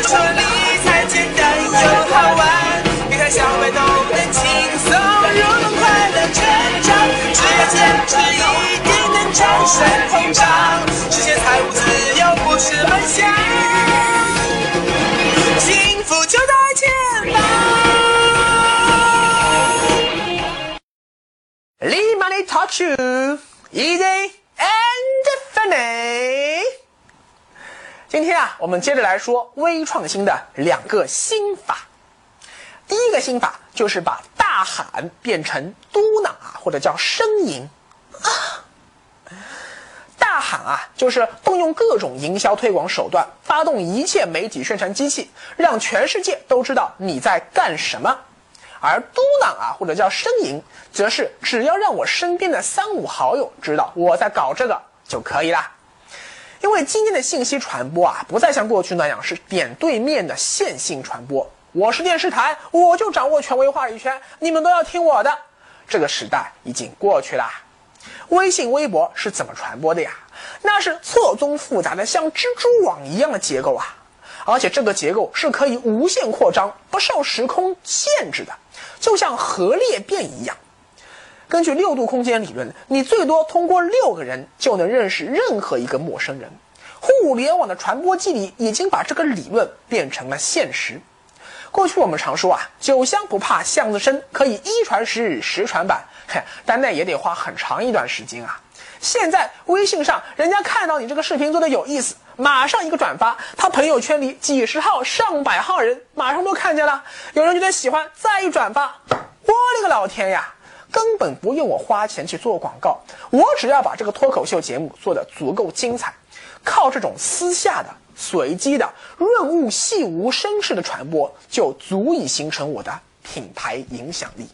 的说理财简单又好玩，别看小白都能轻松入门，快乐成长，只要坚持一定能战胜通胀，实现财务自由不是梦想，幸福就在前方。Lee money touch you, easy and funny。今天啊，我们接着来说微创新的两个心法。第一个心法就是把大喊变成嘟囔啊，或者叫呻吟啊。大喊啊，就是动用各种营销推广手段，发动一切媒体宣传机器，让全世界都知道你在干什么。而嘟囔啊，或者叫呻吟，则是只要让我身边的三五好友知道我在搞这个就可以啦。因为今天的信息传播啊，不再像过去那样是点对面的线性传播。我是电视台，我就掌握权威话语权，你们都要听我的。这个时代已经过去啦。微信、微博是怎么传播的呀？那是错综复杂的像蜘蛛网一样的结构啊，而且这个结构是可以无限扩张，不受时空限制的，就像核裂变一样。根据六度空间理论，你最多通过六个人就能认识任何一个陌生人。互联网的传播机理已经把这个理论变成了现实。过去我们常说啊，酒香不怕巷子深，可以一传十，十传百，嘿，但那也得花很长一段时间啊。现在微信上，人家看到你这个视频做的有意思，马上一个转发，他朋友圈里几十号、上百号人马上都看见了，有人觉得喜欢，再一转发，我勒个老天呀！根本不用我花钱去做广告，我只要把这个脱口秀节目做得足够精彩，靠这种私下的、随机的、润物细无声式的传播，就足以形成我的品牌影响力。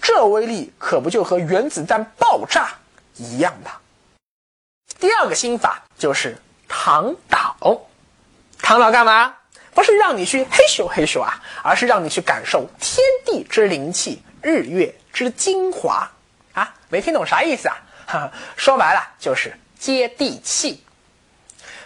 这威力可不就和原子弹爆炸一样吗？第二个心法就是躺倒。躺倒干嘛？不是让你去嘿咻嘿咻啊，而是让你去感受天地之灵气。日月之精华啊，没听懂啥意思啊？哈，说白了就是接地气，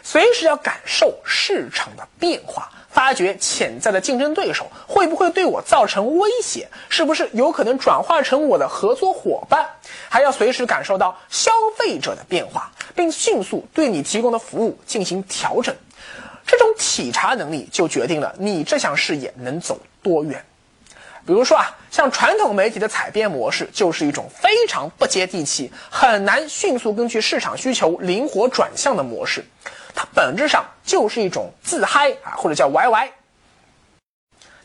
随时要感受市场的变化，发掘潜在的竞争对手会不会对我造成威胁，是不是有可能转化成我的合作伙伴，还要随时感受到消费者的变化，并迅速对你提供的服务进行调整。这种体察能力就决定了你这项事业能走多远。比如说啊，像传统媒体的采编模式，就是一种非常不接地气、很难迅速根据市场需求灵活转向的模式。它本质上就是一种自嗨啊，或者叫 YY。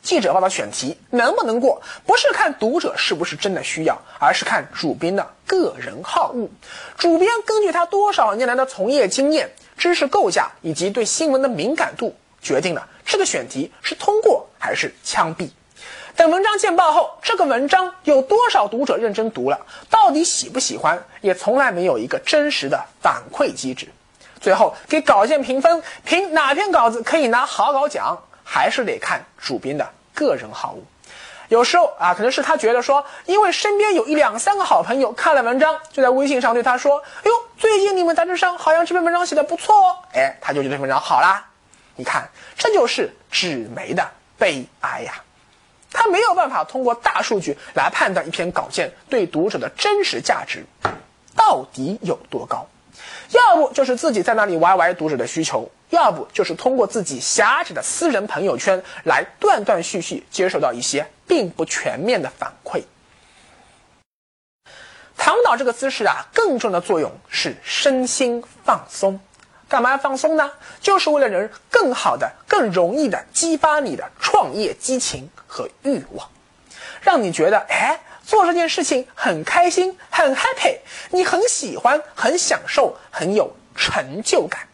记者报道选题能不能过，不是看读者是不是真的需要，而是看主编的个人好恶。主编根据他多少年来的从业经验、知识构架以及对新闻的敏感度，决定了这个选题是通过还是枪毙。等文章见报后，这个文章有多少读者认真读了，到底喜不喜欢，也从来没有一个真实的反馈机制。最后给稿件评分，评哪篇稿子可以拿好稿奖，还是得看主编的个人好恶。有时候啊，可能是他觉得说，因为身边有一两三个好朋友看了文章，就在微信上对他说：“哎呦，最近你们杂志上好像这篇文章写的不错哦。”哎，他就觉得这篇文章好啦。你看，这就是纸媒的悲哀呀。他没有办法通过大数据来判断一篇稿件对读者的真实价值到底有多高，要不就是自己在那里歪歪读者的需求，要不就是通过自己狭窄的私人朋友圈来断断续续接受到一些并不全面的反馈。躺倒这个姿势啊，更重要的作用是身心放松。干嘛要放松呢？就是为了能更好的、更容易的激发你的创业激情和欲望，让你觉得，哎，做这件事情很开心、很 happy，你很喜欢、很享受、很有成就感，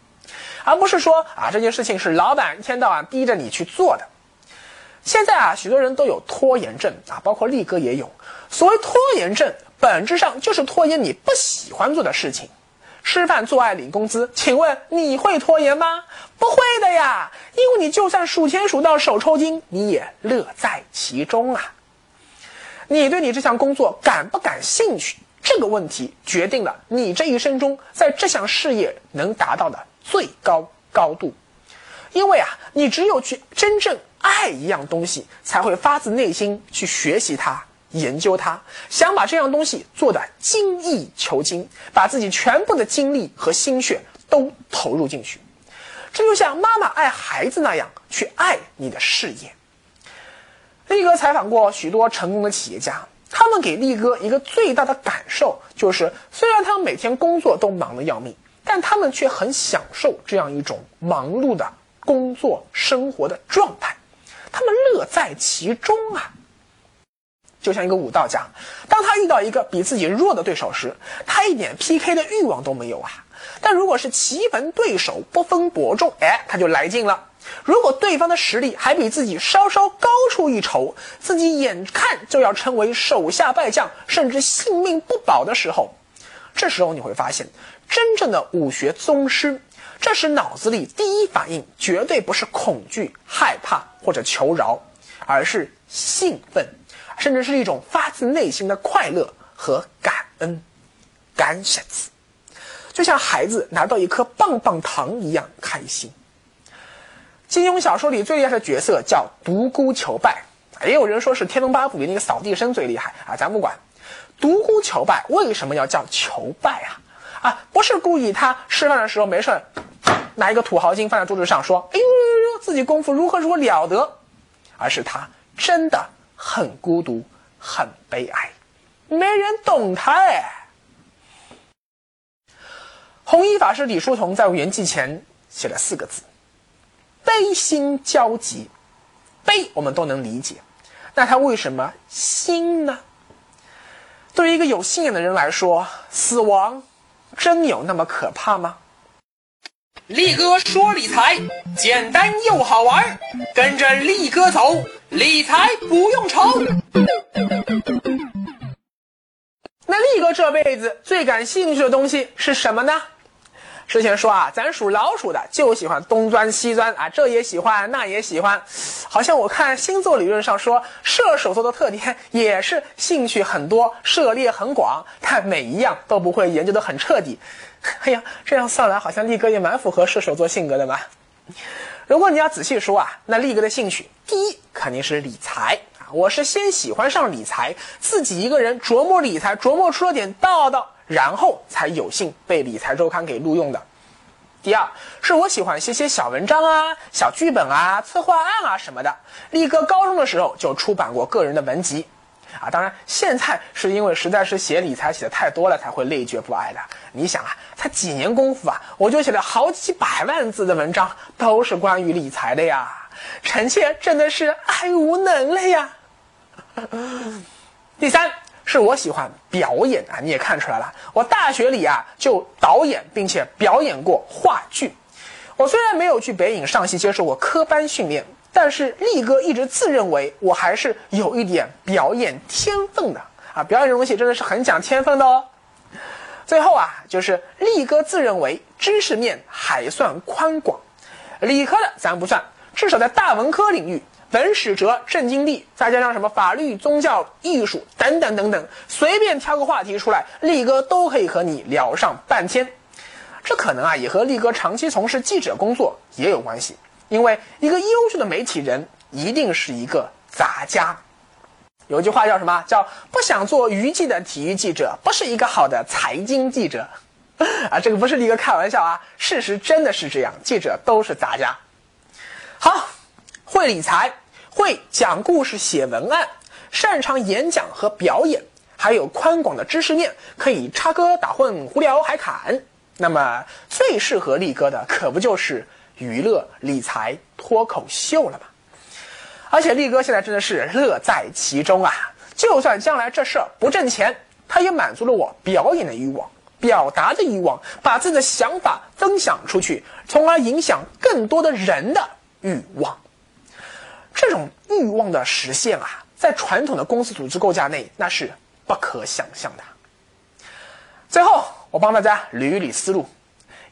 而不是说啊，这件事情是老板一天到晚逼着你去做的。现在啊，许多人都有拖延症啊，包括力哥也有。所谓拖延症，本质上就是拖延你不喜欢做的事情。吃饭做爱领工资，请问你会拖延吗？不会的呀，因为你就算数钱数到手抽筋，你也乐在其中啊。你对你这项工作感不感兴趣？这个问题决定了你这一生中在这项事业能达到的最高高度。因为啊，你只有去真正爱一样东西，才会发自内心去学习它、研究它，想把这样东西做得精益求精，把自己全部的精力和心血都投入进去。这就像妈妈爱孩子那样去爱你的事业。力哥采访过许多成功的企业家，他们给力哥一个最大的感受就是，虽然他们每天工作都忙得要命，但他们却很享受这样一种忙碌的工作生活的状态，他们乐在其中啊。就像一个武道家，当他遇到一个比自己弱的对手时，他一点 PK 的欲望都没有啊。但如果是棋逢对手，不分伯仲，哎，他就来劲了。如果对方的实力还比自己稍稍高出一筹，自己眼看就要成为手下败将，甚至性命不保的时候，这时候你会发现，真正的武学宗师，这时脑子里第一反应绝对不是恐惧、害怕或者求饶，而是兴奋，甚至是一种发自内心的快乐和感恩。感谢词，就像孩子拿到一颗棒棒糖一样开心。金庸小说里最厉害的角色叫独孤求败，也有人说是《天龙八部》里那个扫地僧最厉害啊，咱不管。独孤求败为什么要叫求败啊？啊，不是故意他吃饭的时候没事拿一个土豪金放在桌子上说：“哎呦呦呦，自己功夫如何如何了得。”而是他真的很孤独，很悲哀，没人懂他哎。弘一法师李叔同在圆寂前写了四个字。悲心交集，悲我们都能理解，那他为什么心呢？对于一个有信仰的人来说，死亡真有那么可怕吗？力哥说理财简单又好玩，跟着力哥走，理财不用愁。那力哥这辈子最感兴趣的东西是什么呢？之前说啊，咱属老鼠的就喜欢东钻西钻啊，这也喜欢，那也喜欢。好像我看星座理论上说，射手座的特点也是兴趣很多，涉猎很广，但每一样都不会研究的很彻底。哎呀，这样算来，好像力哥也蛮符合射手座性格的嘛。如果你要仔细说啊，那力哥的兴趣，第一肯定是理财啊。我是先喜欢上理财，自己一个人琢磨理财，琢磨出了点道道。然后才有幸被理财周刊给录用的。第二，是我喜欢写写小文章啊、小剧本啊、策划案啊什么的。力哥高中的时候就出版过个人的文集，啊，当然现在是因为实在是写理财写的太多了，才会累觉不爱的。你想啊，才几年功夫啊，我就写了好几百万字的文章，都是关于理财的呀。臣妾真的是爱无能了呀。第三。是我喜欢表演啊，你也看出来了。我大学里啊就导演，并且表演过话剧。我虽然没有去北影上戏接受过科班训练，但是力哥一直自认为我还是有一点表演天分的啊。表演这东西真的是很讲天分的哦。最后啊，就是力哥自认为知识面还算宽广，理科的咱不算，至少在大文科领域。文史哲、政经地，再加上什么法律、宗教、艺术等等等等，随便挑个话题出来，力哥都可以和你聊上半天。这可能啊，也和力哥长期从事记者工作也有关系。因为一个优秀的媒体人一定是一个杂家。有句话叫什么？叫不想做娱记的体育记者，不是一个好的财经记者。啊，这个不是力哥开玩笑啊，事实真的是这样，记者都是杂家。好。会理财，会讲故事、写文案，擅长演讲和表演，还有宽广的知识面，可以插科打诨、胡聊海侃。那么最适合力哥的，可不就是娱乐、理财、脱口秀了吗？而且力哥现在真的是乐在其中啊！就算将来这事儿不挣钱，他也满足了我表演的欲望、表达的欲望，把自己的想法分享出去，从而影响更多的人的欲望。这种欲望的实现啊，在传统的公司组织构架内，那是不可想象的。最后，我帮大家捋一捋思路：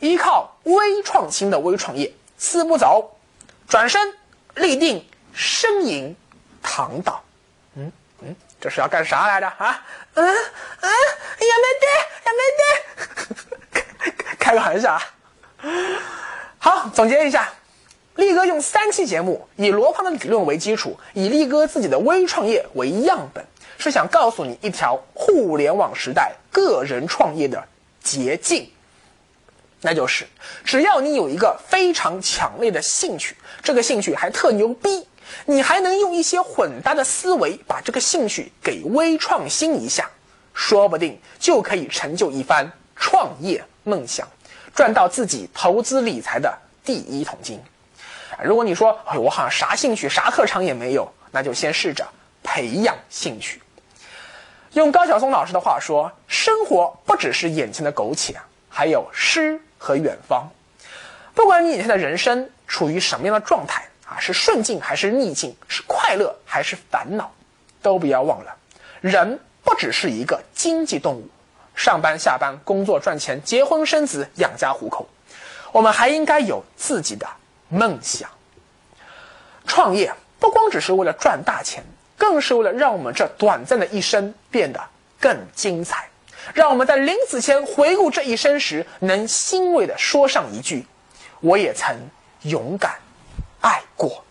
依靠微创新的微创业，四步走，转身、立定、呻吟、躺倒。嗯嗯，这是要干啥来着啊？嗯嗯，也没得，也没得，开个玩笑啊。好，总结一下。力哥用三期节目，以罗胖的理论为基础，以力哥自己的微创业为样本，是想告诉你一条互联网时代个人创业的捷径。那就是，只要你有一个非常强烈的兴趣，这个兴趣还特牛逼，你还能用一些混搭的思维把这个兴趣给微创新一下，说不定就可以成就一番创业梦想，赚到自己投资理财的第一桶金。如果你说，哎，我好像啥兴趣、啥特长也没有，那就先试着培养兴趣。用高晓松老师的话说，生活不只是眼前的苟且，还有诗。和远方，不管你眼前的人生处于什么样的状态啊，是顺境还是逆境，是快乐还是烦恼，都不要忘了，人不只是一个经济动物，上班下班、工作赚钱、结婚生子、养家糊口，我们还应该有自己的梦想。创业不光只是为了赚大钱，更是为了让我们这短暂的一生变得更精彩。让我们在临死前回顾这一生时，能欣慰地说上一句：“我也曾勇敢爱过。”